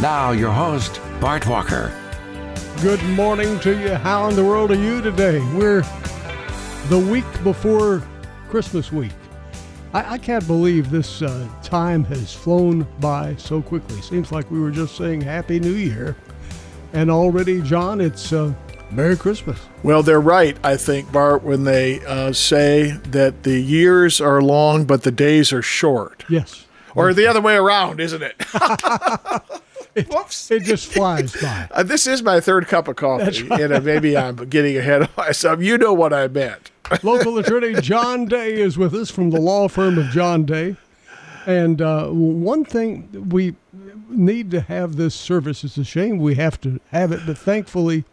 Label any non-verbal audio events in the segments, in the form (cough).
Now, your host, Bart Walker. Good morning to you. How in the world are you today? We're the week before Christmas week. I, I can't believe this uh, time has flown by so quickly. Seems like we were just saying Happy New Year. And already, John, it's uh, Merry Christmas. Well, they're right, I think, Bart, when they uh, say that the years are long, but the days are short. Yes. Or the other way around, isn't it? (laughs) (laughs) it (laughs) Whoops. It just flies by. (laughs) Uh, this is my third cup of coffee, right. and uh, maybe I'm getting ahead of myself. You know what I meant. (laughs) Local attorney John Day is with us from the law firm of John Day. And uh, one thing we need to have this service. It's a shame we have to have it, but thankfully,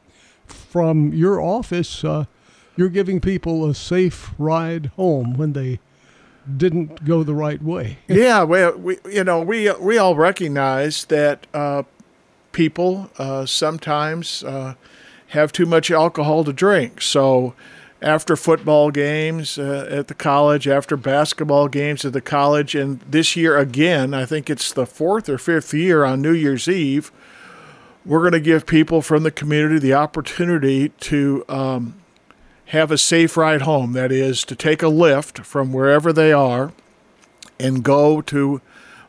from your office, uh, you're giving people a safe ride home when they didn't go the right way. (laughs) yeah, well, we you know we we all recognize that uh, people uh, sometimes uh, have too much alcohol to drink. So after football games uh, at the college, after basketball games at the college, and this year again, I think it's the fourth or fifth year on New Year's Eve. We're going to give people from the community the opportunity to um, have a safe ride home. That is, to take a lift from wherever they are and go to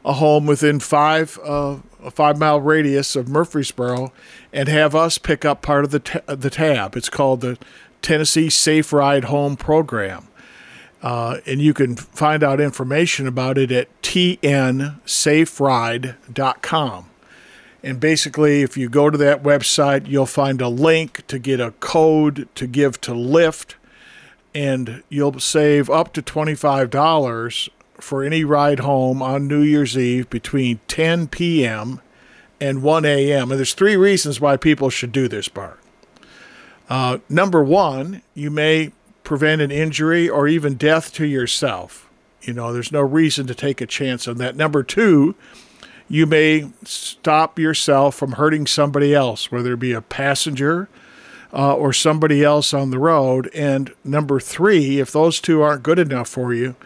a home within five uh, a five mile radius of Murfreesboro and have us pick up part of the ta- the tab. It's called the Tennessee Safe Ride Home Program. Uh, and you can find out information about it at tnsaferide.com. And basically, if you go to that website, you'll find a link to get a code to give to Lyft, and you'll save up to $25 for any ride home on New Year's Eve between 10 p.m. and 1 a.m. And there's three reasons why people should do this, Bart. Uh, number one, you may prevent an injury or even death to yourself. You know, there's no reason to take a chance on that. Number two, you may stop yourself from hurting somebody else, whether it be a passenger uh, or somebody else on the road. And number three, if those two aren't good enough for you,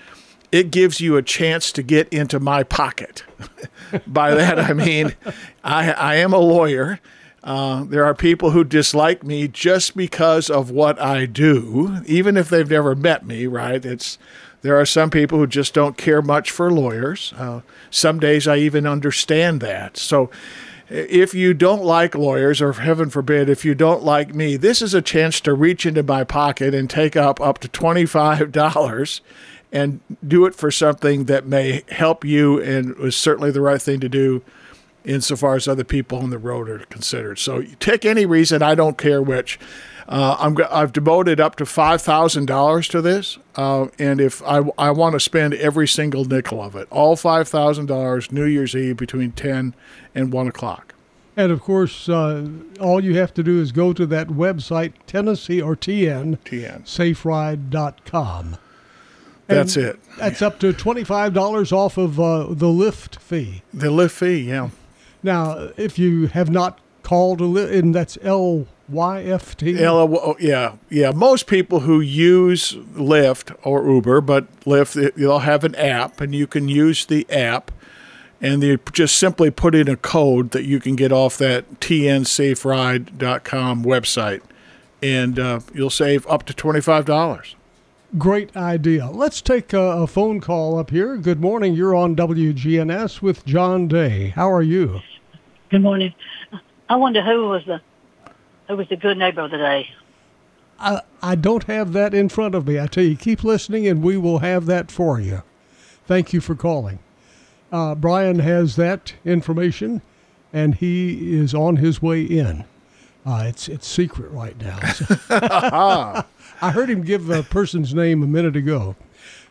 it gives you a chance to get into my pocket. (laughs) By that, I mean, I, I am a lawyer uh, there are people who dislike me just because of what I do, even if they've never met me. Right? It's there are some people who just don't care much for lawyers. Uh, some days I even understand that. So. If you don't like lawyers, or heaven forbid, if you don't like me, this is a chance to reach into my pocket and take up up to $25 and do it for something that may help you and was certainly the right thing to do insofar as other people on the road are considered. So take any reason, I don't care which. Uh, I'm, I've devoted up to five thousand dollars to this, uh, and if I, I want to spend every single nickel of it, all five thousand dollars, New Year's Eve between ten and one o'clock. And of course, uh, all you have to do is go to that website, Tennessee or TN, TN. saferide.com. That's it. That's up to $25 off of uh, the Lyft fee. The Lyft fee, yeah. Now, if you have not called a Lyft, and that's L Y F T. L, oh, yeah, yeah. Most people who use Lyft or Uber, but Lyft, they'll have an app, and you can use the app, and they just simply put in a code that you can get off that tnsaferide.com website, and uh, you'll save up to twenty five dollars. Great idea. Let's take a, a, phone call up here. Good morning. You're on WGNS with John Day. How are you? Good morning. I wonder who was the who was the good neighbor of the day. I, I don't have that in front of me. I tell you, keep listening, and we will have that for you. Thank you for calling. Uh, Brian has that information, and he is on his way in. Uh, it's it's secret right now. So. (laughs) (laughs) I heard him give a person's name a minute ago.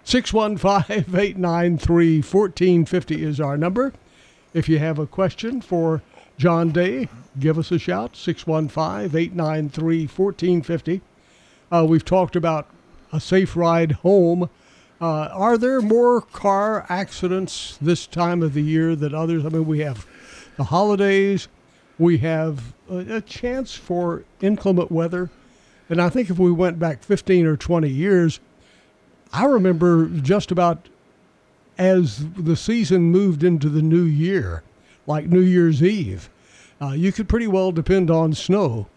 615 893 1450 is our number. If you have a question for John Day, give us a shout, 615 893 1450. Uh, we've talked about a safe ride home. Uh, are there more car accidents this time of the year than others? I mean, we have the holidays, we have a, a chance for inclement weather. And I think if we went back 15 or 20 years, I remember just about as the season moved into the new year, like New Year's Eve, uh, you could pretty well depend on snow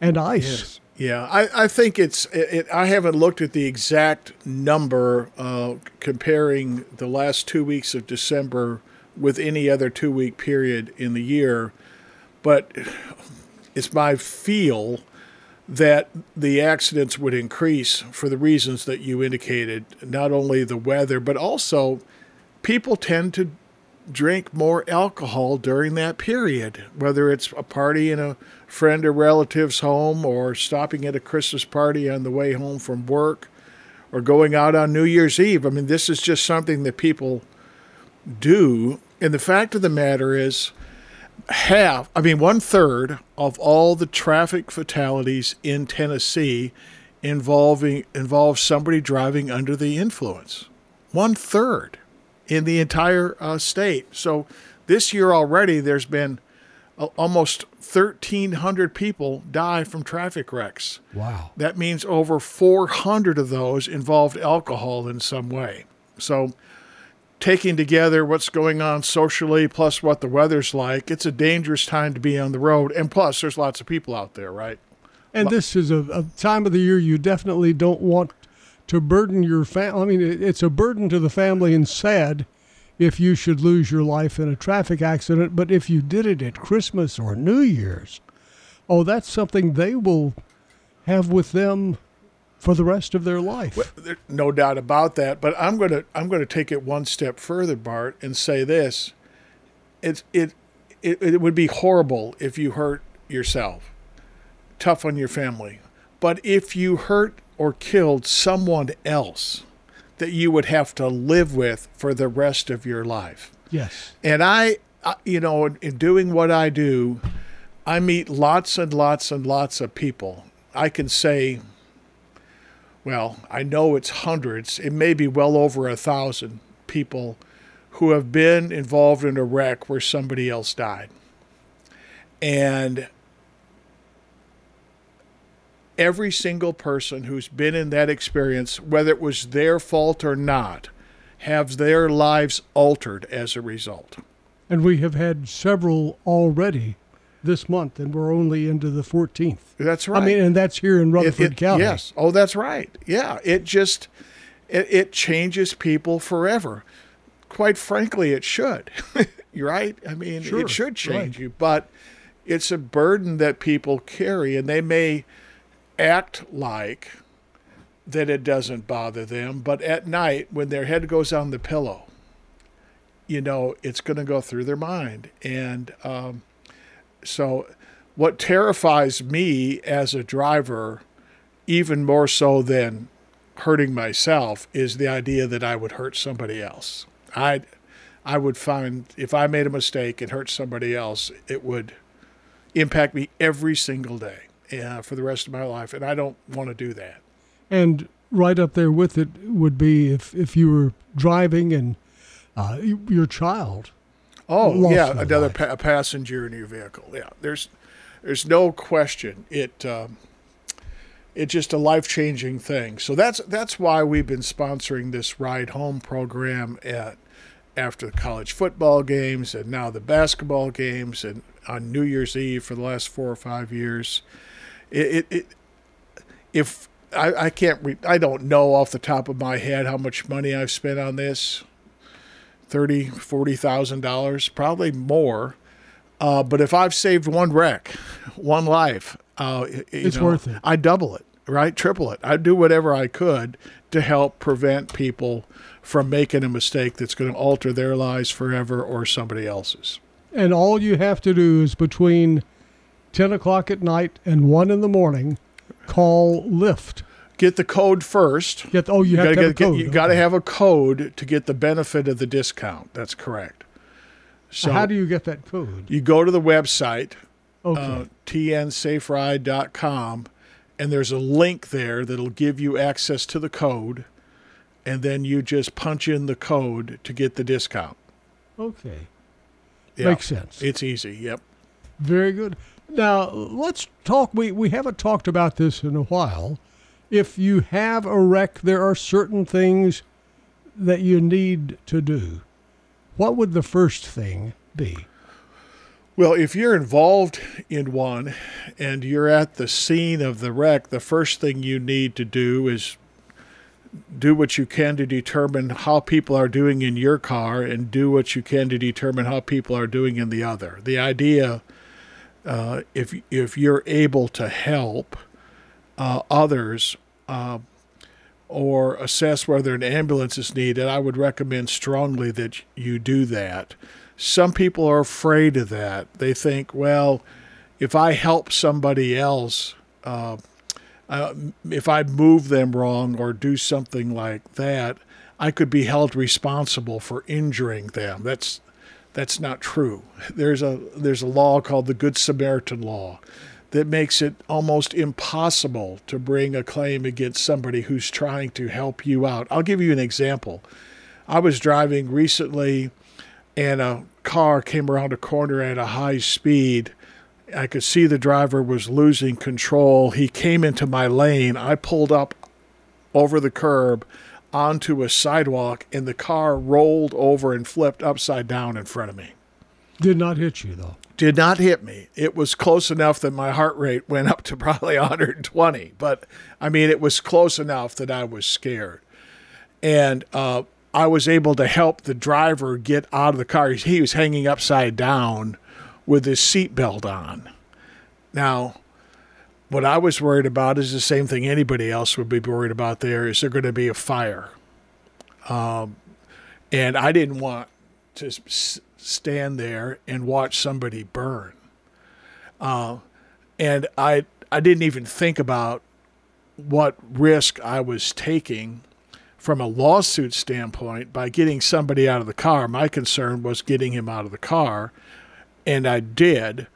and ice. Yes. Yeah, I, I think it's. It, I haven't looked at the exact number uh, comparing the last two weeks of December with any other two week period in the year, but it's my feel that the accidents would increase for the reasons that you indicated. Not only the weather, but also people tend to drink more alcohol during that period, whether it's a party in a friend or relative's home or stopping at a Christmas party on the way home from work or going out on New Year's Eve. I mean, this is just something that people do. And the fact of the matter is, half, I mean, one third of all the traffic fatalities in Tennessee involving involve somebody driving under the influence. One third in the entire uh, state. So this year already, there's been uh, almost 1,300 people die from traffic wrecks. Wow. That means over 400 of those involved alcohol in some way. So, taking together what's going on socially plus what the weather's like, it's a dangerous time to be on the road. And plus, there's lots of people out there, right? And this is a, a time of the year you definitely don't want to burden your family. I mean, it's a burden to the family and sad if you should lose your life in a traffic accident. But if you did it at Christmas or New Year's, oh, that's something they will have with them for the rest of their life. Well, no doubt about that. But I'm going to I'm going to take it one step further, Bart, and say this: it's it it, it would be horrible if you hurt yourself. Tough on your family. But if you hurt or killed someone else that you would have to live with for the rest of your life. Yes. And I, you know, in doing what I do, I meet lots and lots and lots of people. I can say, well, I know it's hundreds, it may be well over a thousand people who have been involved in a wreck where somebody else died. And every single person who's been in that experience, whether it was their fault or not, have their lives altered as a result. And we have had several already this month, and we're only into the 14th. That's right. I mean, and that's here in Rutherford it, it, County. Yes. Oh, that's right. Yeah. It just it, it changes people forever. Quite frankly, it should. (laughs) You're right. I mean, sure. it should change right. you, but it's a burden that people carry, and they may act like that it doesn't bother them, but at night when their head goes on the pillow, you know, it's going to go through their mind. And um, so, what terrifies me as a driver, even more so than hurting myself, is the idea that I would hurt somebody else. I, I would find if I made a mistake and hurt somebody else, it would impact me every single day uh, for the rest of my life, and I don't want to do that. And right up there with it would be if if you were driving and uh, your child. Oh yeah, another pa- passenger in your vehicle. Yeah, there's there's no question. It um, it's just a life changing thing. So that's that's why we've been sponsoring this ride home program at after the college football games and now the basketball games and on New Year's Eve for the last four or five years. It, it, it if I, I can't re- I don't know off the top of my head how much money I've spent on this. Thirty, forty thousand dollars, probably more. Uh, but if I've saved one wreck, one life, uh, it's know, worth it. I double it, right? Triple it. I do whatever I could to help prevent people from making a mistake that's going to alter their lives forever or somebody else's. And all you have to do is between 10 o'clock at night and 1 in the morning, call Lyft. Get the code first. Get, oh, you, you have to have get, code. you got to have a code to get the benefit of the discount. That's correct. So How do you get that code? you go to the website, Okay. uh, tnsaferide.com, and there's a link there that'll give you access to the code, and then you just punch in the code to get the discount. okay. Yeah. Makes sense. It's easy. Yep. Very good. Now, let's talk. We, we haven't talked about this in a while. If you have a wreck, there are certain things that you need to do. What would the first thing be? Well, if you're involved in one and you're at the scene of the wreck, the first thing you need to do is do what you can to determine how people are doing in your car and do what you can to determine how people are doing in the other. The idea, uh, if if you're able to help uh, others uh, or assess whether an ambulance is needed, I would recommend strongly that you do that. Some people are afraid of that. They think, well, if I help somebody else, uh, uh, if I move them wrong or do something like that, I could be held responsible for injuring them. That's that's not true. There's a there's a law called the Good Samaritan law that makes it almost impossible to bring a claim against somebody who's trying to help you out. I'll give you an example. I was driving recently and a car came around a corner at a high speed. I could see the driver was losing control. He came into my lane. I pulled up over the curb onto a sidewalk, and the car rolled over and flipped upside down in front of me. Did not hit you, though. Did not hit me. It was close enough that my heart rate went up to (laughs) probably 120, but I mean, it was close enough that I was scared. And uh, I was able to help the driver get out of the car. He was hanging upside down with his seatbelt on. Now, what I was worried about is the same thing anybody else would be worried about there is there going to be a fire? Um, and I didn't want to stand there and watch somebody burn. Uh, and I, I didn't even think about what risk I was taking from a lawsuit standpoint by getting somebody out of the car. My concern was getting him out of the car, and I did.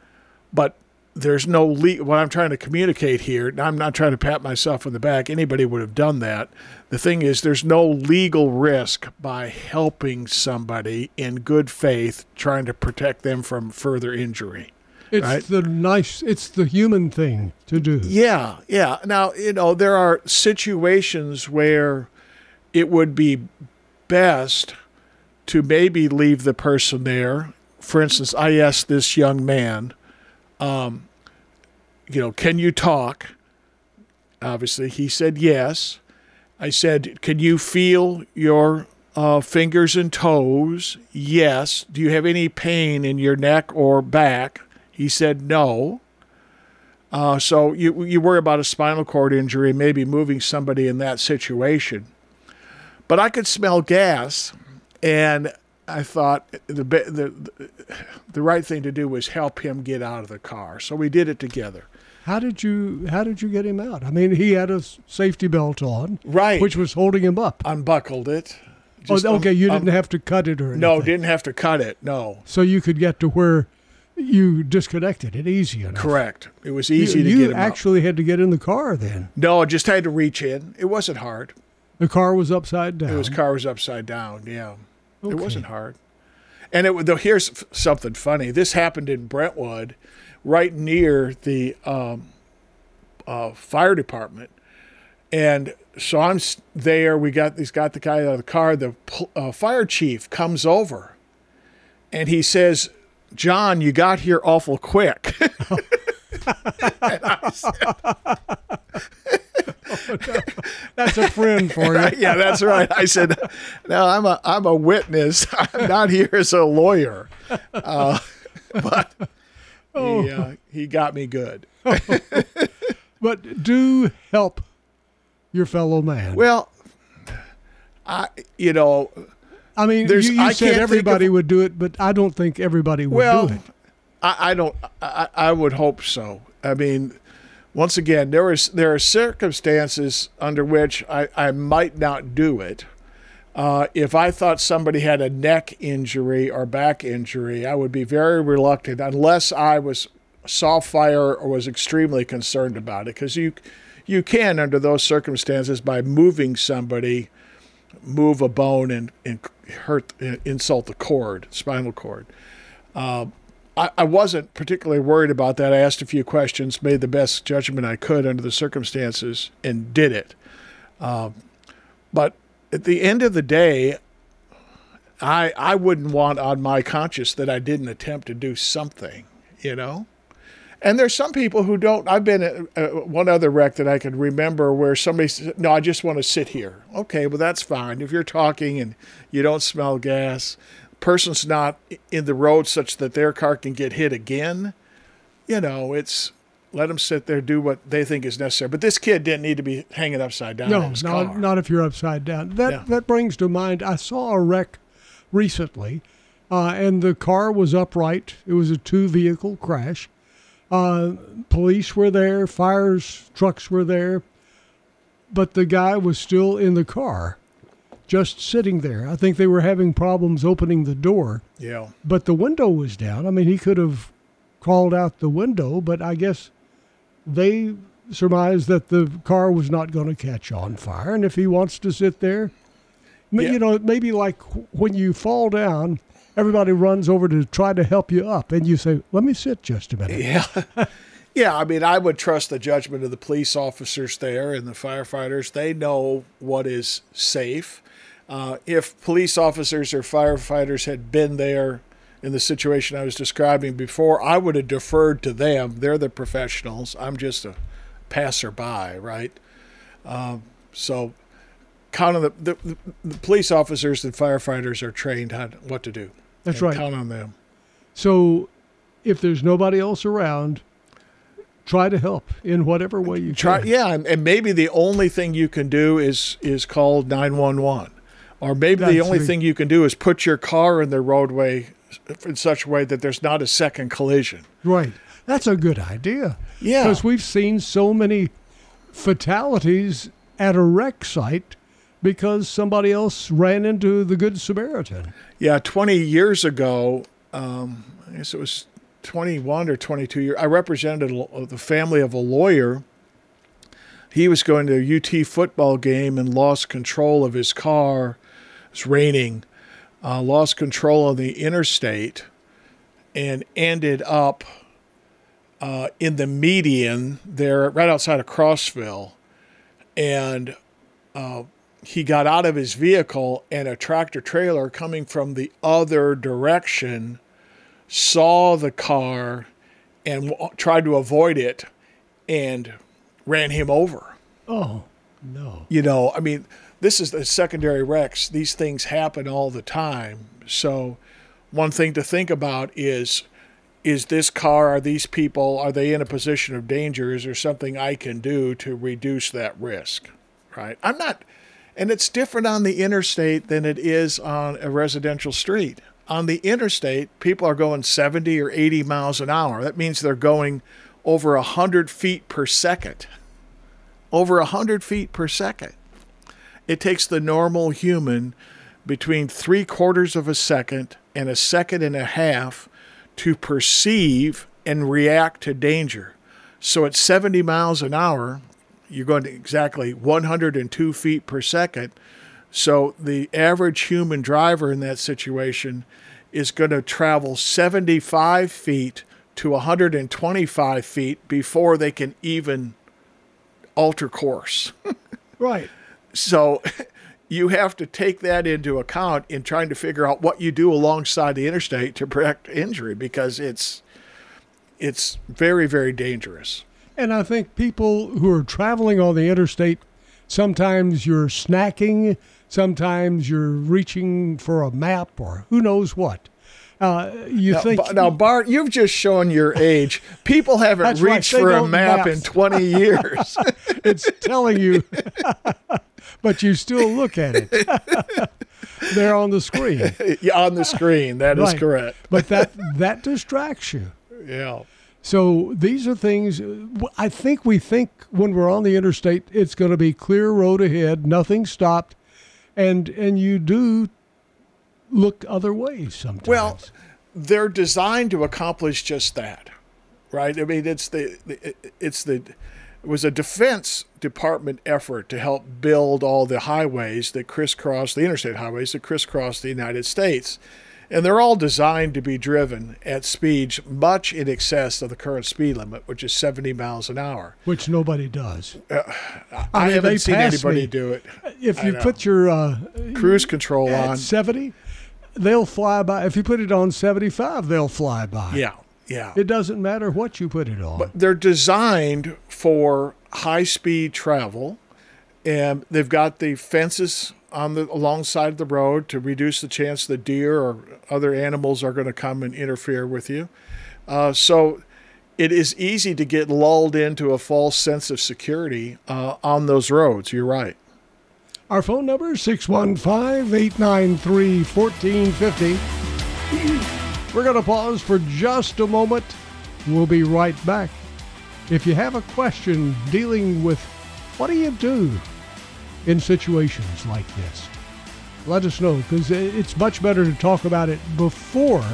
But there's no le- what I'm trying to communicate here. I'm not trying to pat myself on the back. Anybody would have done that. The thing is, there's no legal risk by helping somebody in good faith, trying to protect them from further injury. It's Right. the nice. It's the human thing to do. Yeah, yeah. Now, you know, there are situations where it would be best to maybe leave the person there. For instance, I asked this young man, um, you know, can you talk? Obviously, he said yes. I said, can you feel your uh, fingers and toes? Yes. Do you have any pain in your neck or back? He said no. Uh, so you you worry about a spinal cord injury, maybe moving somebody in that situation. But I could smell gas, and I thought the the the right thing to do was help him get out of the car. So we did it together. How did you? How did you get him out? I mean, he had a safety belt on, Right. which was holding him up. Unbuckled it. Oh, Just un- okay, you un- didn't have to cut it or anything. No, didn't have to cut it. No, So you could get to where you disconnected it easy enough. correct. It was You, easy to you get him out. actually had to get in the car then. No, I just had to reach in. It wasn't hard. The car was upside down. It was car was upside down. Yeah, it wasn't hard. And it though here's f- something funny. This happened in Brentwood, right near the um, uh, fire department. And so I'm there. We got he's got the guy out of the car. The uh, fire chief comes over, and he says, "John, you got here awful quick." (laughs) (laughs) That's a friend for you. (laughs) yeah, that's right. I said, "No, I'm a I'm a witness. (laughs) I'm not here as a lawyer." Uh, but he uh, he got me good. But do help your fellow man. Well, I you know I mean, there's- you, you I said everybody of- would do it, but I don't think everybody would well do it. I, I don't I, I would hope so. I mean, once again, there is there are circumstances under which I, I might not do it. Uh, if I thought somebody had a neck injury or back injury, I would be very reluctant unless I was saw fire or was extremely concerned about it because you you can under those circumstances by moving somebody move a bone and, and hurt insult the cord spinal cord uh, I, I, wasn't particularly worried about that i asked a few questions made the best judgment i could under the circumstances and did it uh, but at the end of the day I, I wouldn't want on my conscience that I didn't attempt to do something, you know? And there's some people who don't. I've been at one other wreck that I can remember where somebody said, No, I just want to sit here. Okay, well, that's fine. If you're talking and you don't smell gas, person's not in the road such that their car can get hit again, you know, it's let them sit there, do what they think is necessary. But this kid didn't need to be hanging upside down. No, not, not if you're upside down. That, yeah. that brings to mind, I saw a wreck recently, uh, and the car was upright. It was a two vehicle crash uh, police were there, fires trucks were there, but the guy was still in the car, just sitting there. I think they were having problems opening the door. Yeah. But the window was down. I mean, he could have crawled out the window, but I guess they surmised that the car was not going to catch on fire. And if he wants to sit there, yeah. you know, maybe like when you fall down everybody runs over to try to help you up, and you say, "Let me sit just a minute." Yeah. (laughs) Yeah, I mean, I would trust the judgment of the police officers there and the firefighters. They know what is safe. Uh, if police officers or firefighters had been there in the situation I was describing before, I would have deferred to them. They're the professionals. I'm just a passerby, right? Um, so, count on the, the, the police officers and firefighters are trained on what to do. That's right. Count on them. So, if there's nobody else around, try to help in whatever way you try. Can. Yeah, and, and maybe the only thing you can do is is call nine one one, or maybe That's the only thing you can do is put your car in the roadway in such a way that there's not a second collision. Right. That's a good idea. Yeah. Because we've seen so many fatalities at a wreck site because somebody else ran into the Good Samaritan. Yeah, 20 years ago, um, I guess it was 21 or 22 years, I represented the family of a lawyer. He was going to a UT football game and lost control of his car. It was raining, uh, lost control of the interstate, and ended up uh, in the median there, right outside of Crossville. And uh, he got out of his vehicle and a tractor trailer coming from the other direction saw the car and w- tried to avoid it and ran him over. Oh, no. You know, I mean, this is the secondary wrecks. These things happen all the time. So, one thing to think about is is this car, are these people, are they in a position of danger? Is there something I can do to reduce that risk? Right? I'm not and it's different on the interstate than it is on a residential street. On the interstate, people are going 70 or 80 miles an hour. That means they're going over 100 feet per second. Over 100 feet per second. It takes the normal human between three quarters of a second and a second and a half to perceive and react to danger. So at 70 miles an hour, you're going to exactly 102 feet per second. So the average human driver in that situation is going to travel 75 feet to 125 feet before they can even alter course. (laughs) right. So (laughs) you have to take that into account in trying to figure out what you do alongside the interstate to prevent injury because it's it's very very dangerous. And I think people who are traveling on the interstate, sometimes you're snacking, sometimes you're reaching for a map or who knows what. Uh, you now, think now, Bart? You've just shown your age. People haven't reached right. for a map maps. in twenty years. (laughs) it's telling you, (laughs) but you still look at it. (laughs) They're on the screen. (laughs) Yeah, on the screen. That right. is correct. but that that distracts you. Yeah. So these are things I think we think when we're on the interstate, it's going to be clear road ahead, nothing stopped. and and you do look other ways sometimes. Well, they're designed to accomplish just that, right? I mean, it's the it's the it was a defense department effort to help build all the highways that crisscross the interstate highways that crisscross the United States. And they're all designed to be driven at speeds much in excess of the current speed limit, which is 70 miles an hour. Which nobody does. Uh, I, I mean, haven't seen anybody me. do it. If you put your uh, cruise control on 70, they'll fly by. If you put it on 75, they'll fly by. Yeah. Yeah. It doesn't matter what you put it on. But they're designed for high speed travel and they've got the fences on the alongside the road to reduce the chance that deer or other animals are going to come and interfere with you. Uh, so it is easy to get lulled into a false sense of security uh, on those roads. You're right. Our phone number is 615 893 1450. We're going to pause for just a moment. We'll be right back. If you have a question dealing with what do you do in situations like this? Let us know because it's much better to talk about it before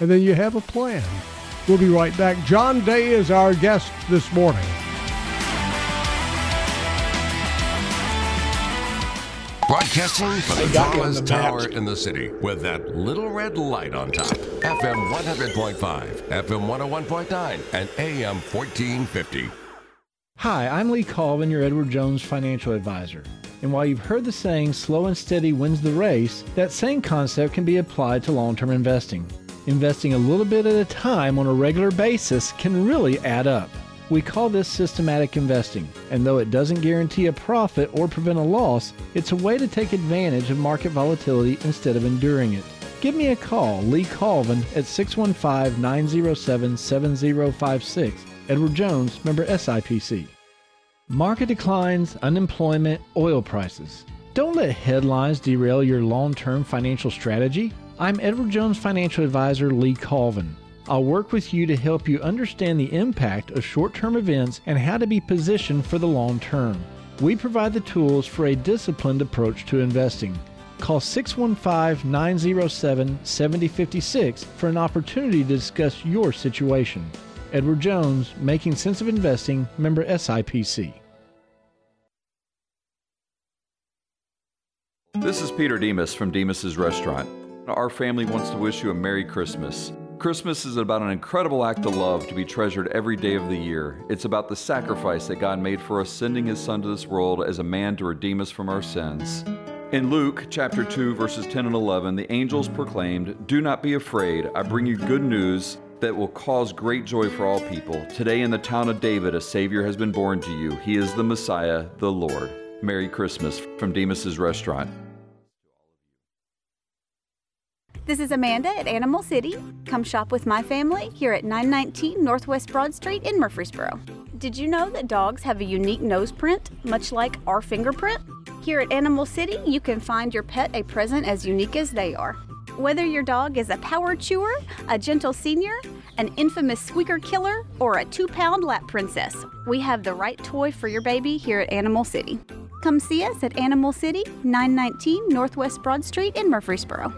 and then you have a plan. We'll be right back. John Day is our guest this morning. Broadcasting from the tallest tower in the city with that little red light on top. FM 100.5, FM 101.9, and AM 1450. Hi, I'm Lee Colvin, your Edward Jones financial advisor. And while you've heard the saying, slow and steady wins the race, that same concept can be applied to long term investing. Investing a little bit at a time on a regular basis can really add up. We call this systematic investing, and though it doesn't guarantee a profit or prevent a loss, it's a way to take advantage of market volatility instead of enduring it. Give me a call, Lee Colvin, at 615 907 7056 Edward Jones, member SIPC. Market declines, unemployment, oil prices. Don't let headlines derail your long term financial strategy. I'm Edward Jones financial advisor Lee Colvin. I'll work with you to help you understand the impact of short term events and how to be positioned for the long term. We provide the tools for a disciplined approach to investing. Call 615 907 7056 for an opportunity to discuss your situation. Edward Jones, Making Sense of Investing, member SIPC. This is Peter Demos from Demos's Restaurant. Our family wants to wish you a Merry Christmas. Christmas is about an incredible act of love to be treasured every day of the year. It's about the sacrifice that God made for us, sending His Son to this world as a man to redeem us from our sins. In Luke chapter 2, verses 10 and 11, the angels proclaimed, Do not be afraid, I bring you good news that will cause great joy for all people. Today in the town of David, a Savior has been born to you. He is the Messiah, the Lord. Merry Christmas from Demos's Restaurant. This is Amanda at Animal City. Come shop with my family here at 919 Northwest Broad Street in Murfreesboro. Did you know that dogs have a unique nose print, much like our fingerprint? Here at Animal City, you can find your pet a present as unique as they are. Whether your dog is a power chewer, a gentle senior, an infamous squeaker killer, or a two pound lap princess, we have the right toy for your baby here at Animal City. Come see us at Animal City, 919 Northwest Broad Street in Murfreesboro.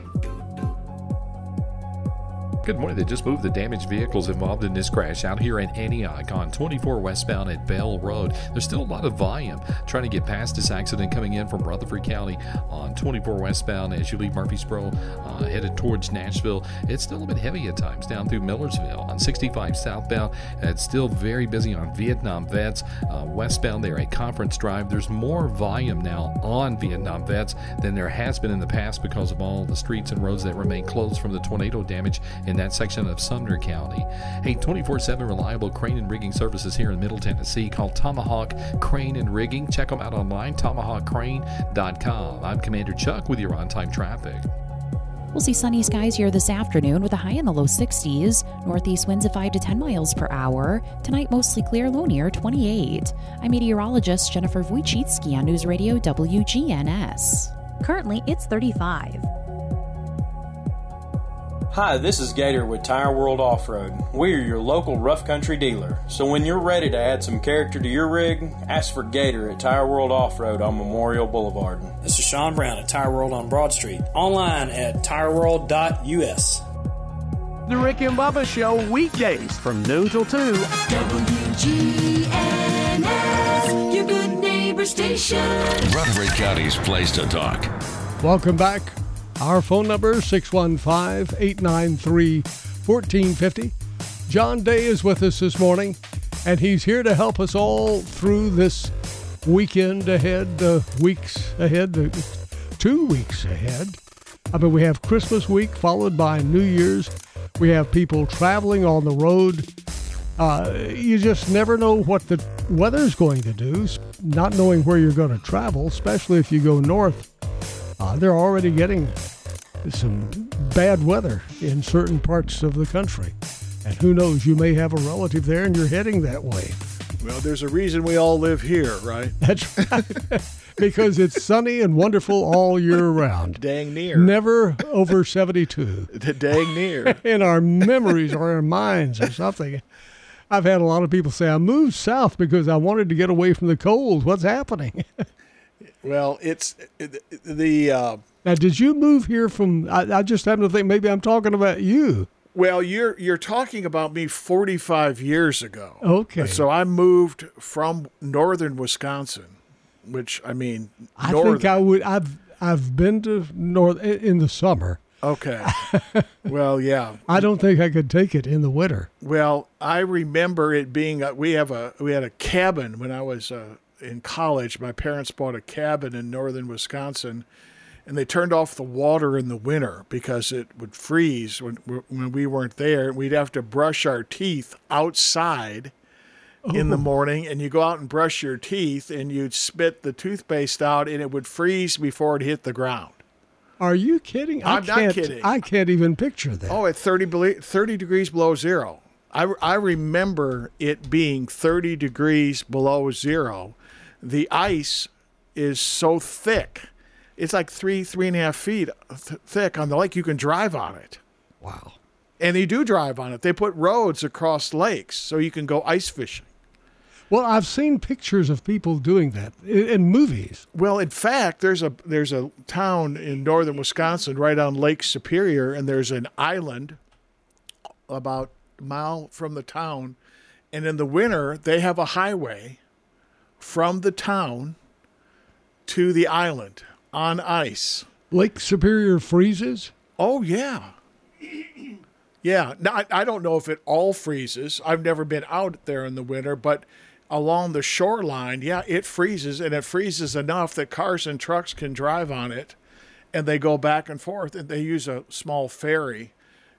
Good morning. They just moved the damaged vehicles involved in this crash out here in Antioch on 24 westbound at Bell Road. There's still a lot of volume trying to get past this accident coming in from Rutherford County on 24 westbound as you leave Murfreesboro uh, headed towards Nashville. It's still a bit heavy at times down through Millersville on 65 southbound. It's still very busy on Vietnam Vets uh, westbound there at Conference Drive. There's more volume now on Vietnam Vets than there has been in the past because of all the streets and roads that remain closed from the tornado damage in that section of Sumner County. Hey, 24 7 reliable crane and rigging services here in Middle Tennessee called Tomahawk Crane and Rigging. Check them out online, tomahawkcrane.com. I'm Commander Chuck with your on time traffic. We'll see sunny skies here this afternoon with a high in the low 60s. Northeast winds at 5 to 10 miles per hour. Tonight, mostly clear, low near 28. I'm meteorologist Jennifer Wojcicki on News Radio WGNS. Currently, it's 35. Hi, this is Gator with Tire World Off Road. We are your local rough country dealer. So when you're ready to add some character to your rig, ask for Gator at Tire World Off Road on Memorial Boulevard. This is Sean Brown at Tire World on Broad Street. Online at tireworld.us. The Rick and Bubba Show weekdays from noon till 2. WGNS, your good neighbor station. Rutherford County's place to talk. Welcome back. Our phone number 615-893-1450. John Day is with us this morning and he's here to help us all through this weekend ahead, the weeks ahead, the two weeks ahead. I mean, we have Christmas week followed by New Year's. We have people traveling on the road. Uh, you just never know what the weather's going to do, not knowing where you're going to travel, especially if you go north. Uh, they're already getting some bad weather in certain parts of the country. And who knows, you may have a relative there and you're heading that way. Well, there's a reason we all live here, right? (laughs) That's right. (laughs) because it's sunny and wonderful all year (laughs) round. Dang near. Never over 72. Dang near. in our memories or our minds or something. I've had a lot of people say, I moved south because I wanted to get away from the cold. What's happening? Well, it's the. Uh, now, did you move here from? I, I just happen to think maybe I'm talking about you. Well, you're you're talking about me 45 years ago. Okay. So I moved from northern Wisconsin, which I mean, I northern. think I would. I've I've been to north in the summer. Okay. (laughs) well, yeah. I don't think I could take it in the winter. Well, I remember it being we have a we had a cabin when I was uh, in college. My parents bought a cabin in northern Wisconsin, and they turned off the water in the winter because it would freeze when when we weren't there. We'd have to brush our teeth outside oh. in the oh. morning, and you go out and brush your teeth, and you'd spit the toothpaste out, and it would freeze before it hit the ground. Are you kidding? I'm I not kidding. I can't even picture that. Oh, at 30, 30 degrees below zero. I, I remember it being 30 degrees below zero. The ice is so thick. It's like three, three and a half feet th- thick on the lake. You can drive on it. Wow. And you do drive on it. They put roads across lakes so you can go ice fishing. Well, I've seen pictures of people doing that in, in, movies. Well, in fact, there's a there's a town in northern Wisconsin right on Lake Superior, and there's an island about a mile from the town, and in the winter they have a highway from the town to the island on ice. Lake Superior freezes. Oh yeah. (clears throat) Yeah, now I, I don't know if it all freezes. I've never been out there in the winter, but along the shoreline, yeah, it freezes and it freezes enough that cars and trucks can drive on it and they go back and forth and they use a small ferry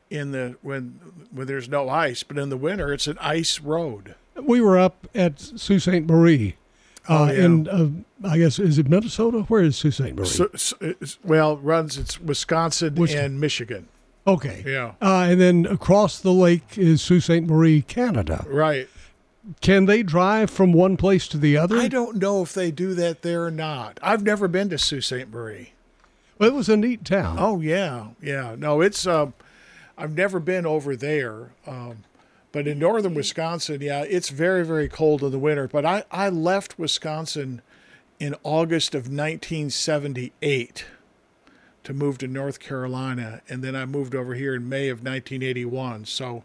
in the when when there's no ice, but in the winter it's an ice road. We were up at Sault Ste. Marie. Uh, oh, yeah. in uh, I guess is it Minnesota? Where is Sault Ste. Marie? So, so well, it runs it's Wisconsin, Wisconsin, and Michigan. Okay. Yeah. Uh, and then across the lake is Sault Ste. Marie, Canada. Right. Can they drive from one place to the other? I don't know if they do that there or not. I've never been to Sault Ste. Marie. Well, it was a neat town. Oh yeah, yeah. No, it's. Uh, I've never been over there, um, but in northern Wisconsin, yeah, it's very very cold in the winter. But I I left Wisconsin in August of 1978 to move to North Carolina, and then I moved over here in May of 1981. So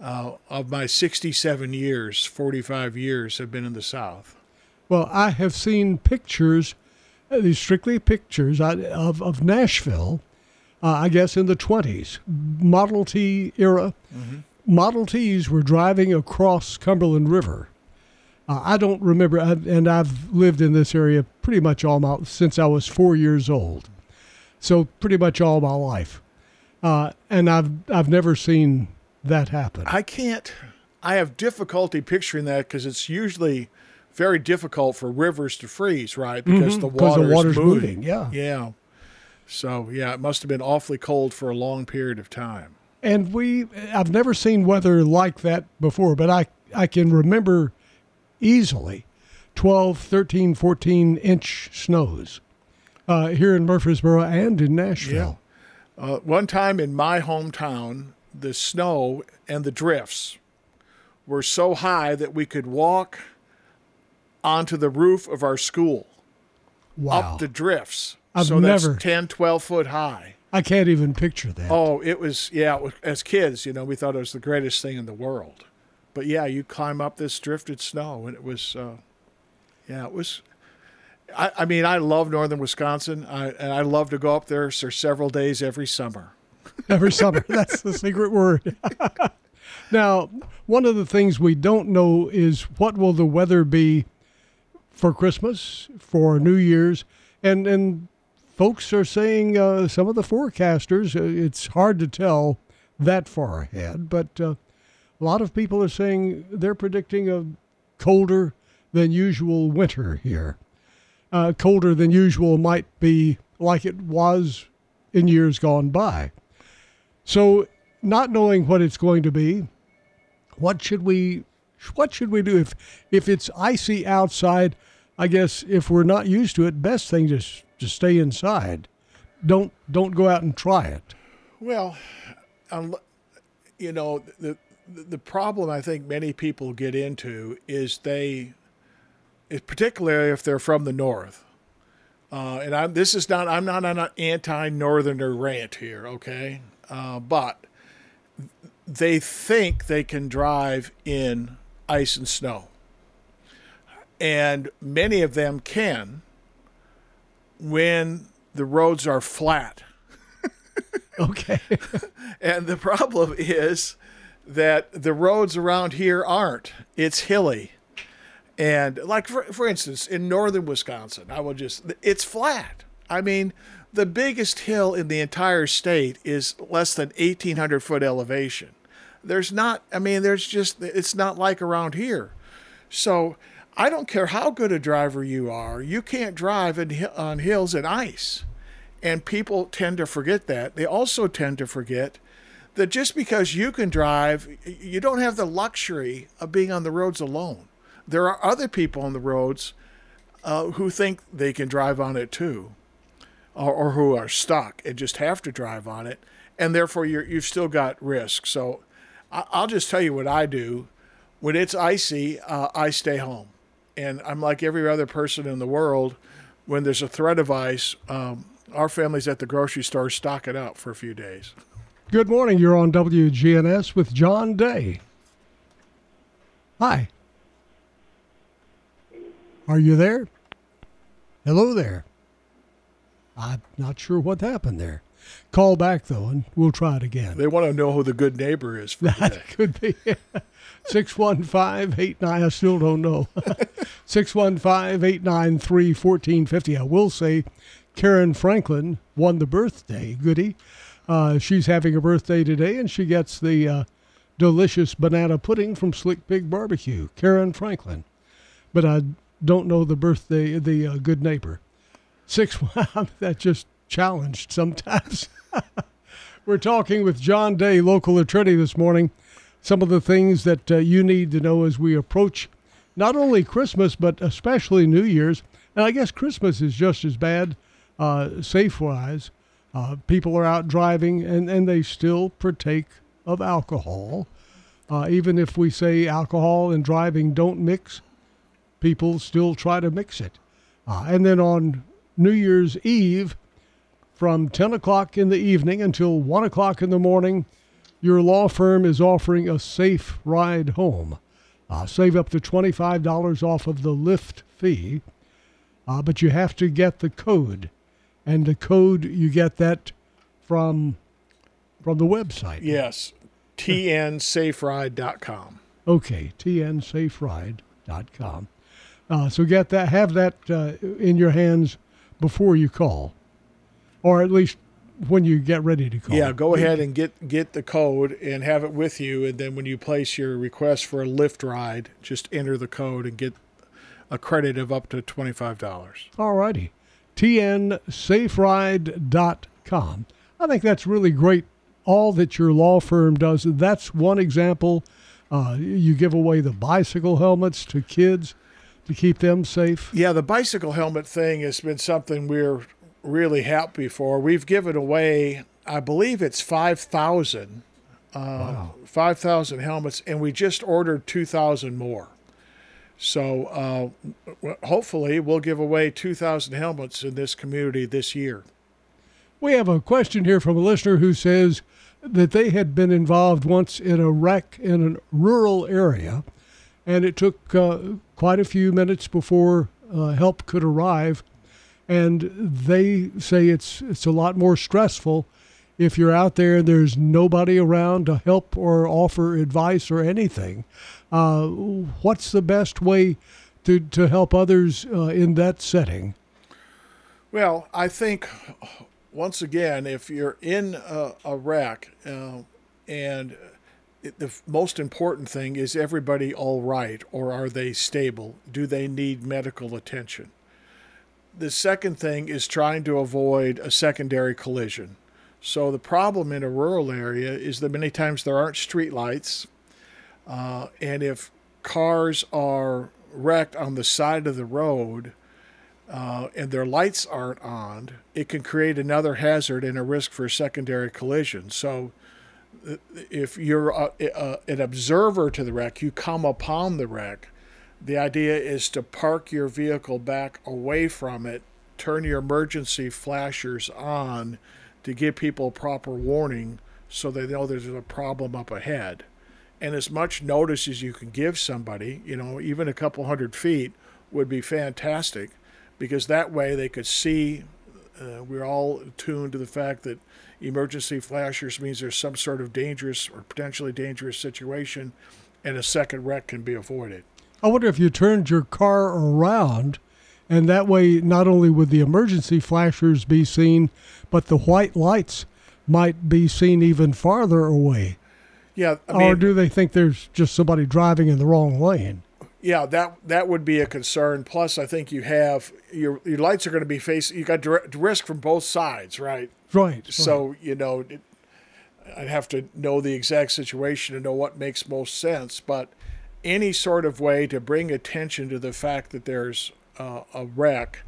uh, of my 67 years, 45 years have been in the South. Well, I have seen pictures, uh, these strictly pictures of, of Nashville, uh, I guess in the 20s, Model T era. Mm-hmm. Model Ts were driving across Cumberland River. Uh, I don't remember, and I've lived in this area pretty much all my since I was four years old, so pretty much all my life, uh, and I've I've never seen that happen? I can't. I have difficulty picturing that because it's usually very difficult for rivers to freeze, right? Because mm-hmm, the, water's the water's moving. moving. Yeah. Yeah. So yeah, it must have been awfully cold for a long period of time. And we, I've never seen weather like that before, but I, I can remember easily 12, 13, 14 inch snows uh, here in Murfreesboro and in Nashville. Uh, one time in my hometown, the snow and the drifts were so high that we could walk onto the roof of our school Wow. up the drifts. I've so never- that's 10, 12 foot high. I can't even picture that. Oh, it was, yeah, as kids, you know, we thought it was the greatest thing in the world. But yeah, you climb up this drifted snow, and it was, uh, yeah, it was. I, I mean, I love northern Wisconsin, I, and I love to go up there for several days every summer. (laughs) Every summer. (laughs) That's the secret word. (laughs) now, one of the things we don't know is what will the weather be for Christmas, for New Year's, and and folks are saying uh, some of the forecasters. Uh, it's hard to tell that far ahead, but uh, a lot of people are saying they're predicting a colder than usual winter here. Uh, colder than usual might be like it was in years gone by. So, not knowing what it's going to be, what should we what should we do if if it's icy outside? I guess if we're not used to it, best thing just to stay inside. Don't don't go out and try it. Well, um, you know, the the problem I think many people get into is they, particularly if they're from the north. Uh, and I'm this is not I'm not an anti-northerner rant here, okay? Uh, but they think they can drive in ice and snow, and many of them can when the roads are flat. (laughs) Okay. (laughs) and the problem is that the roads around here aren't. It's hilly. And like for, for instance, in northern Wisconsin, I will just it's flat. I mean, the biggest hill in the entire state is less than 1800 foot elevation. There's not I mean, there's just it's not like around here. So, I don't care how good a driver you are, you can't drive in, on hills and ice. And people tend to forget that. They also tend to forget that just because you can drive, you don't have the luxury of being on the roads alone. There are other people on the roads uh, who think they can drive on it too, or, or who are stuck and just have to drive on it, and therefore you're, you've still got risk. So I, I'll just tell you what I do. When it's icy, uh, I stay home. And I'm like every other person in the world. When there's a threat of ice, um, our family's at the grocery store stocking up for a few days. Good morning. You're on WGNS with John Day. Hi. Are you there? Hello there. I'm not sure what happened there. Call back though, and we'll try it again. They want to know who the good neighbor is for. That could be 615 89. I still don't know. (laughs) 615 893 1450. I will say Karen Franklin won the birthday goodie. Uh, she's having a birthday today, and she gets the uh, delicious banana pudding from Slick Pig Barbecue. Karen Franklin. But I don't know the birthday, the uh, good neighbor. Six, (laughs) that just challenged sometimes. (laughs) We're talking with John Day, local attorney, this morning. Some of the things that uh, you need to know as we approach not only Christmas, but especially New Year's. And I guess Christmas is just as bad, uh, safe wise. Uh, people are out driving and, and they still partake of alcohol. Uh, even if we say alcohol and driving don't mix, people still try to mix it. Uh, and then on New Year's Eve, from 10 o'clock in the evening until 1 o'clock in the morning, your law firm is offering a safe ride home. Uh, save up to $25 off of the Lyft fee, uh, but you have to get the code. And the code, you get that from from the website. Yes, tnsaferide.com. Okay, tnsaferide.com. Uh, so get that, have that uh, in your hands before you call, or at least when you get ready to call. Yeah, go ahead and get get the code and have it with you, and then when you place your request for a Lyft ride, just enter the code and get a credit of up to twenty five dollars. All righty. tnsaferide.com. I think that's really great. All that your law firm does. That's one example. Uh, you give away the bicycle helmets to kids to keep them safe. Yeah, the bicycle helmet thing has been something we're really happy for. We've given away I believe it's five thousand. Uh, Wow. Five thousand helmets, and we just ordered two thousand more. So uh, w- hopefully, we'll give away two thousand helmets in this community this year. We have a question here from a listener who says that they had been involved once in a wreck in a rural area, and it took uh, quite a few minutes before uh, help could arrive. And they say it's it's a lot more stressful if you're out there and there's nobody around to help or offer advice or anything. Uh, what's the best way to to help others uh, in that setting? Well, I think once again, if you're in a, a wreck, uh, and the most important thing is everybody all right, or are they stable? Do they need medical attention? The second thing is trying to avoid a secondary collision. So the problem in a rural area is that many times there aren't street lights, uh, and if cars are wrecked on the side of the road, uh, and their lights aren't on, it can create another hazard and a risk for a secondary collision. So, uh, if you're a, a, an observer to the wreck, you come upon the wreck. The idea is to park your vehicle back away from it, turn your emergency flashers on to give people proper warning so they know there's a problem up ahead. And as much notice as you can give somebody, you know, even a couple hundred feet would be fantastic because that way they could see. Uh, we're all tuned to the fact that emergency flashers means there's some sort of dangerous or potentially dangerous situation, and a second wreck can be avoided. I wonder if you turned your car around, and that way not only would the emergency flashers be seen, but the white lights might be seen even farther away. Yeah, I or do they think there's just somebody driving in the wrong lane? yeah, that that would be a concern. Plus, I think you have your your lights are going to be facing. You got direct risk from both sides, right? Right. So you know, it, I'd have to know the exact situation to know what makes most sense. But any sort of way to bring attention to the fact that there's uh, a wreck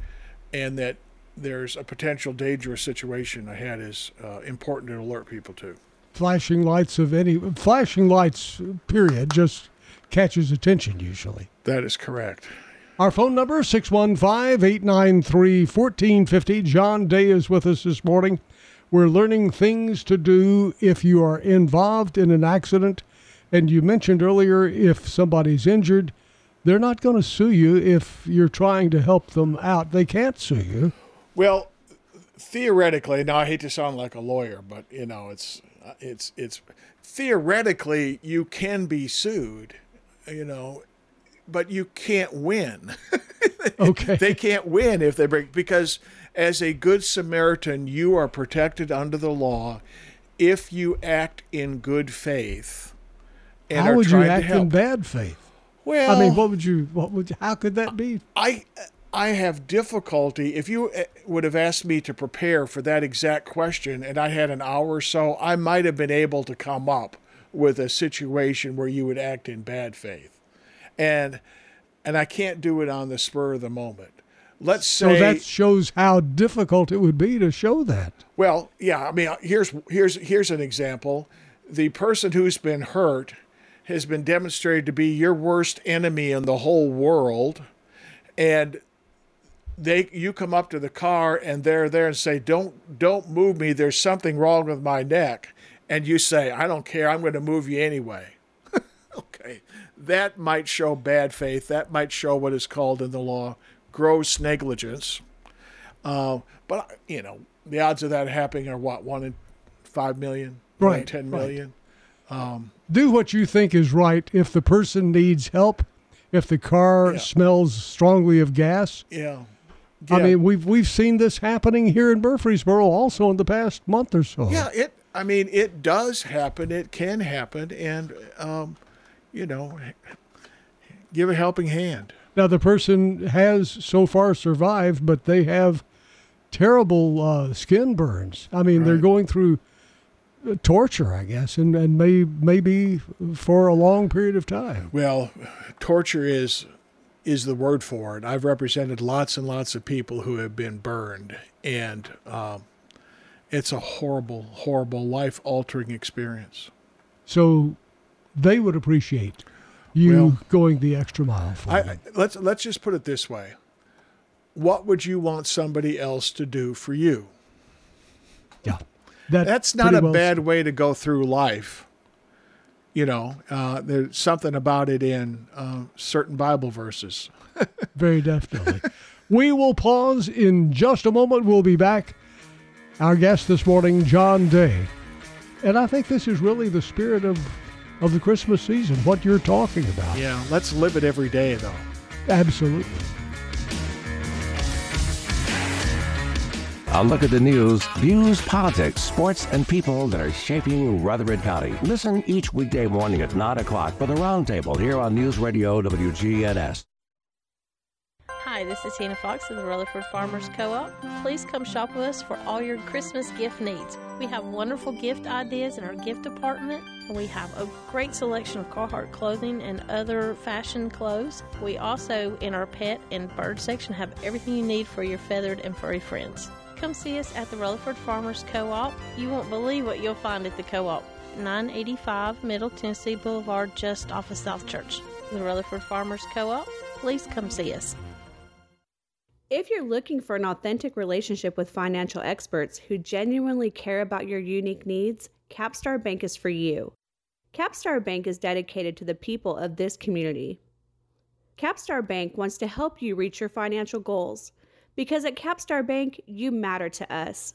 and that there's a potential dangerous situation ahead is uh, important to alert people to. flashing lights of any flashing lights period just catches attention usually. That is correct. Our phone number 615-893-1450. John Day is with us this morning. We're learning things to do if you are involved in an accident and you mentioned earlier if somebody's injured, they're not going to sue you if you're trying to help them out. They can't sue you. Well, theoretically, now I hate to sound like a lawyer, but you know, it's it's it's theoretically you can be sued, you know, but you can't win. (laughs) Okay. they can't win if they break because as a good Samaritan, you are protected under the law if you act in good faith and How would you act in bad faith? Well, I mean, what would you what would how could that be? I I have difficulty. If you uh, would have asked me to prepare for that exact question, and I had an hour or so, I might have been able to come up with a situation where you would act in bad faith, and and I can't do it on the spur of the moment. Let's say So that shows how difficult it would be to show that. well, yeah. I mean, here's here's here's an example. The person who's been hurt has been demonstrated to be your worst enemy in the whole world, and they you come up to the car and they're there and say, "Don't don't move me. There's something wrong with my neck," and you say, "I don't care. I'm going to move you anyway." (laughs) okay, that might show bad faith. That might show what is called in the law gross negligence. Uh, but you know, the odds of that happening are what one in five million, one in Right, ten right. Um, Do what you think is right. If the person needs help, if the car Yeah. smells strongly of gas, yeah. I mean, we've we've seen this happening here in Murfreesboro also in the past month or so. Yeah, it. I mean, it does happen. It can happen, and um, you know, give a helping hand. Now the person has so far survived, but they have terrible uh, skin burns. I mean, they're going through torture, I guess, and and may maybe for a long period of time. Well, torture is is the word for it. I've represented lots and lots of people who have been burned, and um, it's a horrible, horrible, life altering experience. So they would appreciate you Well, going the extra mile for I, them. Let's let's just put it this way: What would you want somebody else to do for you? Yeah, that that's not a well bad way to go through life. You know, uh, there's something about it in uh, certain Bible verses. (laughs) Very definitely. we will pause in just a moment. We'll be back. Our guest this morning, John Day. And I think this is really the spirit of, of the Christmas season, what you're talking about. Yeah, let's live it every day, though. Absolutely. A look at the news, views, politics, sports, and people that are shaping Rutherford County. Listen each weekday morning at 9 o'clock for the Roundtable here on News Radio WGNS. Hi, this is Tina Fox of the Rutherford Farmers Co-op. Please come shop with us for all your Christmas gift needs. We have wonderful gift ideas in our gift department, we have a great selection of Carhartt clothing and other fashion clothes. We also, in our pet and bird section, have everything you need for your feathered and furry friends. Come see us at the Rutherford Farmers Co-op. You won't believe what you'll find at the co-op. 985 Middle Tennessee Boulevard, just off of South Church. The Rutherford Farmers Co-op. Please come see us. If you're looking for an authentic relationship with financial experts who genuinely care about your unique needs, Capstar Bank is for you. Capstar Bank is dedicated to the people of this community. Capstar Bank wants to help you reach your financial goals because at Capstar Bank, you matter to us.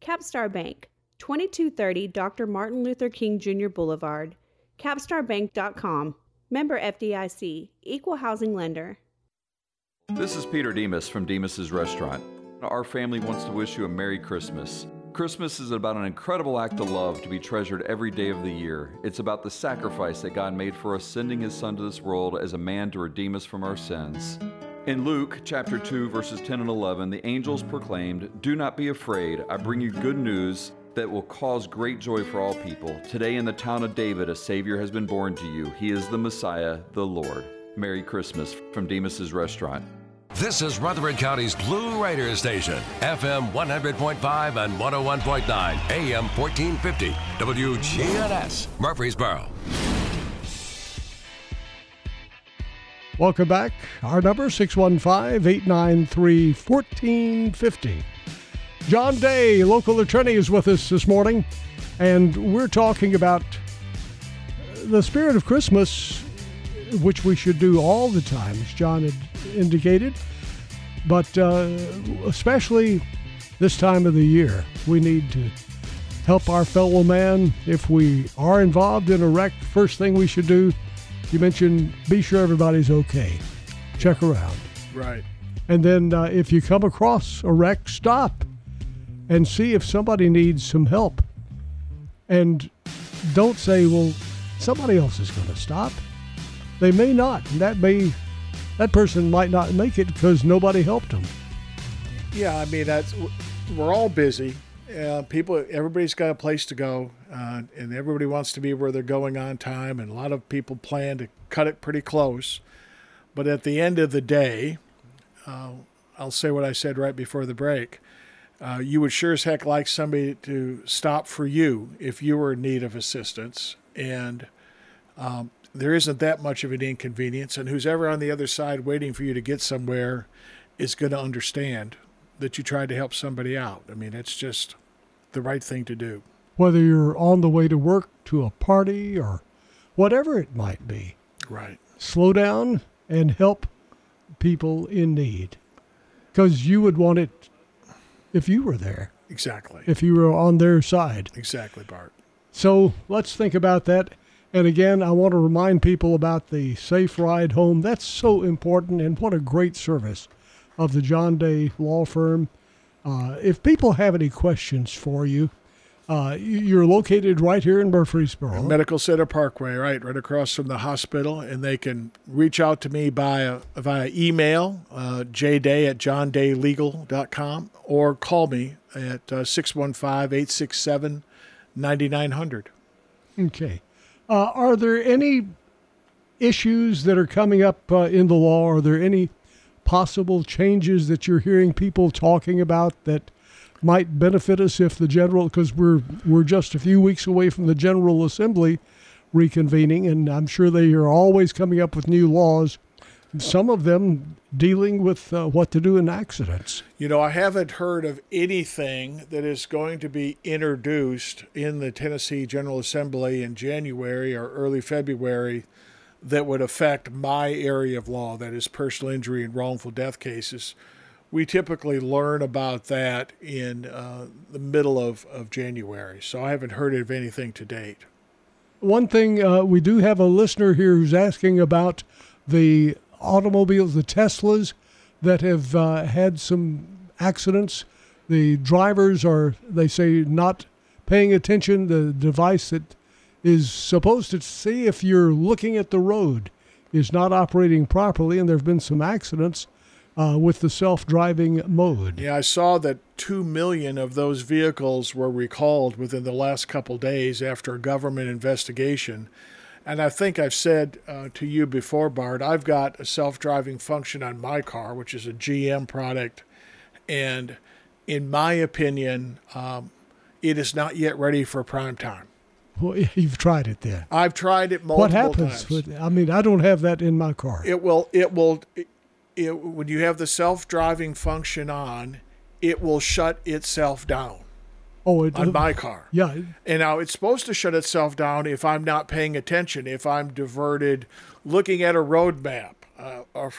Capstar Bank, 2230 Dr. Martin Luther King Jr. Boulevard, capstarbank.com. Member FDIC, Equal Housing Lender. This is Peter Demos from Demos's Restaurant. Our family wants to wish you a Merry Christmas. Christmas is about an incredible act of love to be treasured every day of the year. It's about the sacrifice that God made for us, sending His Son to this world as a man to redeem us from our sins. In Luke chapter 2, verses 10 and 11, the angels proclaimed, Do not be afraid. I bring you good news that will cause great joy for all people. Today in the town of David, a Savior has been born to you. He is the Messiah, the Lord. Merry Christmas from Demos's Restaurant. This is Rutherford County's Blue Raider Station, FM 100.5 and 101.9, AM 1450, WGNS, Murfreesboro. Welcome back. Our number 615-893-1450. John Day, local attorney, is with us this morning, and we're talking about the spirit of Christmas, which we should do all the time, as John had indicated, but uh, especially this time of the year. We need to help our fellow man. If we are involved in a wreck, first thing we should do, you mentioned, be sure everybody's okay. Check around. Right. And then uh, if you come across a wreck, stop and see if somebody needs some help. And don't say, well, somebody else is going to stop. They may not. And that may, that person might not make it because nobody helped them. Yeah, I mean that's we're all busy. Uh, people, everybody's got a place to go, uh, and everybody wants to be where they're going on time. And a lot of people plan to cut it pretty close. But at the end of the day, uh, I'll say what I said right before the break. Uh, you would sure as heck like somebody to stop for you if you were in need of assistance, and um, there isn't that much of an inconvenience. And who's ever on the other side waiting for you to get somewhere is going to understand that you tried to help somebody out. I mean, it's just the right thing to do. Whether you're on the way to work, to a party, or whatever it might be. Right. Slow down and help people in need. Because you would want it if you were there, Exactly. if you were on their side. Exactly, Bart. So let's think about that. And again, I want to remind people about the Safe Ride Home. That's so important, and what a great service of the John Day Law Firm. Uh, if people have any questions for you, uh, you- you're located right here in Murfreesboro. Medical Center Parkway, right, right across from the hospital, and they can reach out to me by via email, uh, jday at johndaylegal.com, or call me at uh, 615 867 9900. Okay. Uh, are there any issues that are coming up uh, in the law? Are there any possible changes that you're hearing people talking about that might benefit us if the general, because we're we're just a few weeks away from the General Assembly reconvening, and I'm sure they are always coming up with new laws. Some of them dealing with uh, what to do in accidents. You know, I haven't heard of anything that is going to be introduced in the Tennessee General Assembly in January or early February that would affect my area of law, that is personal injury and wrongful death cases. We typically learn about that in uh, the middle of, of January, so I haven't heard of anything to date. One thing uh, we do have a listener here who's asking about the automobiles, the Teslas that have uh, had some accidents. The drivers are, they say, not paying attention. The device that is supposed to see if you're looking at the road is not operating properly, and there have been some accidents uh, with the self-driving mode. Yeah, I saw that two million of those vehicles were recalled within the last couple days after a government investigation. And I think I've said uh, to you before, Bart, I've got a self-driving function on my car, which is a GM product, and in my opinion, um, it is not yet ready for prime time. Well, you've tried it then. I've tried it multiple times. what happens? times. With, I mean, I don't have that in my car. It will. It will. It, it, when you have the self-driving function on, it will shut itself down. Oh, it, on my car. Yeah. And now it's supposed to shut itself down if I'm not paying attention, if I'm diverted, looking at a road map, uh, or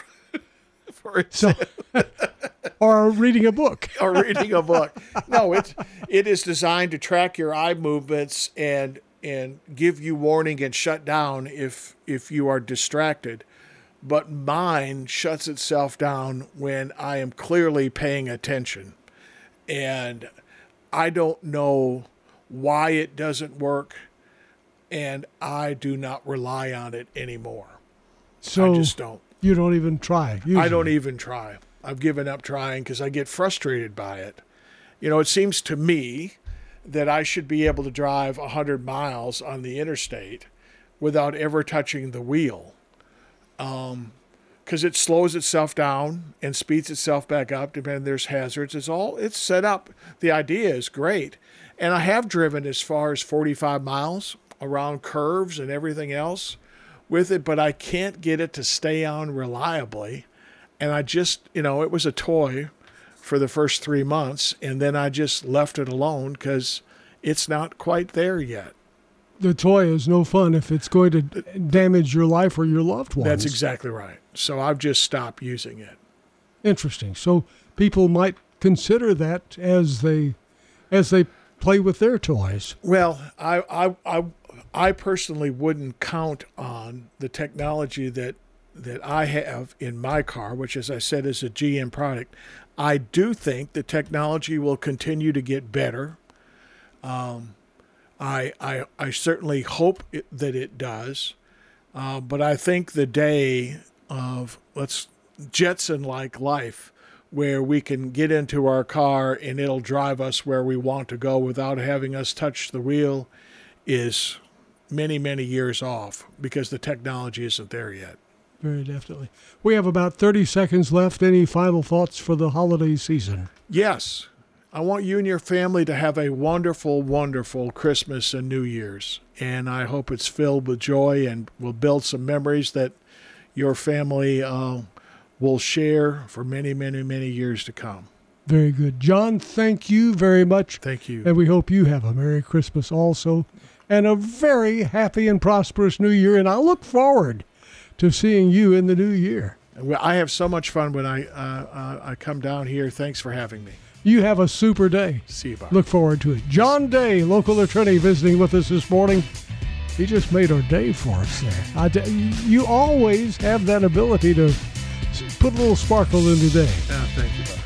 for example, so, (laughs) or reading a book, or reading a book. No, (laughs) it it is designed to track your eye movements and and give you warning and shut down if if you are distracted. But mine shuts itself down when I am clearly paying attention, and I don't know why it doesn't work, and I do not rely on it anymore. So I just don't. You don't even try. Usually. I don't even try. I've given up trying because I get frustrated by it. You know, it seems to me that I should be able to drive 100 miles on the interstate without ever touching the wheel. Um, because it slows itself down and speeds itself back up depending there's hazards it's all it's set up the idea is great and i have driven as far as 45 miles around curves and everything else with it but i can't get it to stay on reliably and i just you know it was a toy for the first three months and then i just left it alone because it's not quite there yet the toy is no fun if it's going to damage your life or your loved ones. That's exactly right. So I've just stopped using it. Interesting. So people might consider that as they as they play with their toys. Well, I I I, I personally wouldn't count on the technology that that I have in my car, which as I said is a GM product. I do think the technology will continue to get better. Um, I, I, I certainly hope it, that it does. Uh, but I think the day of let's Jetson like life, where we can get into our car and it'll drive us where we want to go without having us touch the wheel, is many, many years off because the technology isn't there yet. Very definitely. We have about 30 seconds left. Any final thoughts for the holiday season? Yes. I want you and your family to have a wonderful, wonderful Christmas and New Year's. And I hope it's filled with joy and will build some memories that your family uh, will share for many, many, many years to come. Very good. John, thank you very much. Thank you. And we hope you have a Merry Christmas also and a very happy and prosperous New Year. And I look forward to seeing you in the new year. I have so much fun when I, uh, uh, I come down here. Thanks for having me. You have a super day. See you, Bob. Look forward to it. John Day, local attorney, visiting with us this morning. He just made our day for us there. you always have that ability to put a little sparkle in the day. Uh, thank